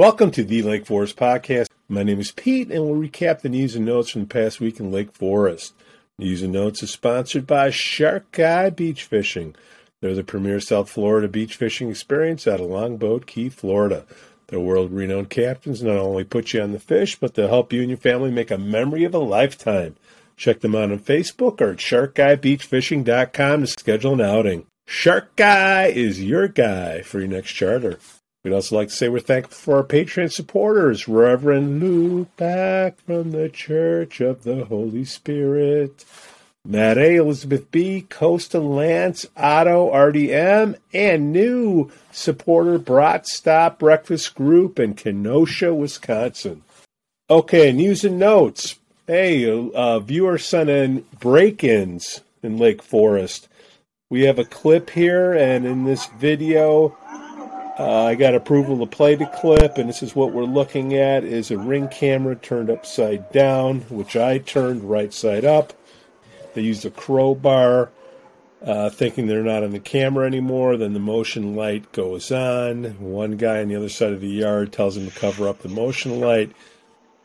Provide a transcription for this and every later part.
Welcome to the Lake Forest Podcast. My name is Pete, and we'll recap the news and notes from the past week in Lake Forest. News and Notes is sponsored by Shark Guy Beach Fishing. They're the premier South Florida beach fishing experience out of Longboat Key, Florida. Their world renowned captains not only put you on the fish, but they'll help you and your family make a memory of a lifetime. Check them out on Facebook or at sharkguybeachfishing.com to schedule an outing. Shark Guy is your guy for your next charter. We'd also like to say we're thankful for our Patreon supporters, Reverend Lou back from the Church of the Holy Spirit, Matt A, Elizabeth B, Costa Lance, Otto, RDM, and new supporter Brat Stop Breakfast Group in Kenosha, Wisconsin. Okay, news and notes. Hey, uh, viewer sent in break-ins in Lake Forest. We have a clip here, and in this video, uh, I got approval to play the clip, and this is what we're looking at: is a ring camera turned upside down, which I turned right side up. They used a crowbar, uh, thinking they're not on the camera anymore. Then the motion light goes on. One guy on the other side of the yard tells him to cover up the motion light.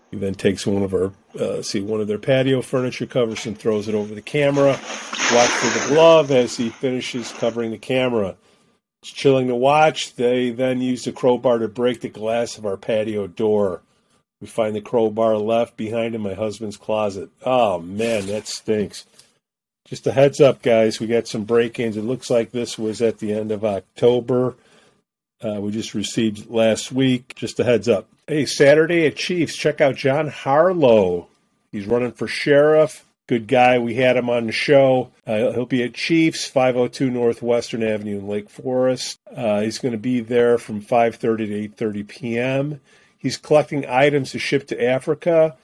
He then takes one of our, uh, see, one of their patio furniture covers and throws it over the camera. Watch for the glove as he finishes covering the camera. It's chilling to watch. They then used a crowbar to break the glass of our patio door. We find the crowbar left behind in my husband's closet. Oh man, that stinks. Just a heads up, guys. We got some break ins. It looks like this was at the end of October. Uh, we just received last week. Just a heads up. Hey, Saturday at Chiefs, check out John Harlow. He's running for sheriff good guy. We had him on the show. Uh, he'll be at Chiefs, 502 Northwestern Avenue in Lake Forest. Uh, he's going to be there from 5:30 to 8:30 p.m. He's collecting items to ship to Africa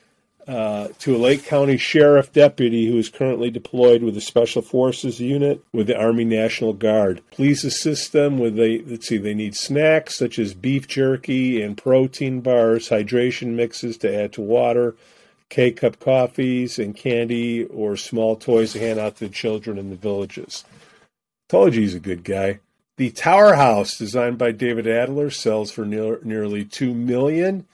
uh, to a Lake County Sheriff deputy who is currently deployed with the Special Forces unit with the Army National Guard. Please assist them with they let's see they need snacks such as beef jerky and protein bars, hydration mixes to add to water K cup coffees and candy or small toys to hand out to the children in the villages. Told you he's a good guy. The Tower House, designed by David Adler, sells for near, nearly two million.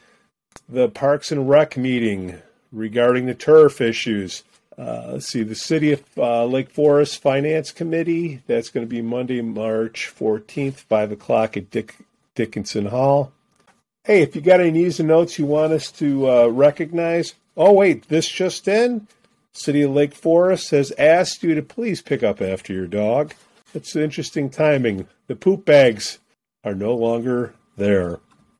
The Parks and Rec meeting regarding the turf issues. Uh, let's see, the City of uh, Lake Forest Finance Committee. That's going to be Monday, March 14th, 5 o'clock at Dick, Dickinson Hall. Hey, if you got any news and notes you want us to uh, recognize, Oh, wait, this just in? City of Lake Forest has asked you to please pick up after your dog. It's interesting timing. The poop bags are no longer there.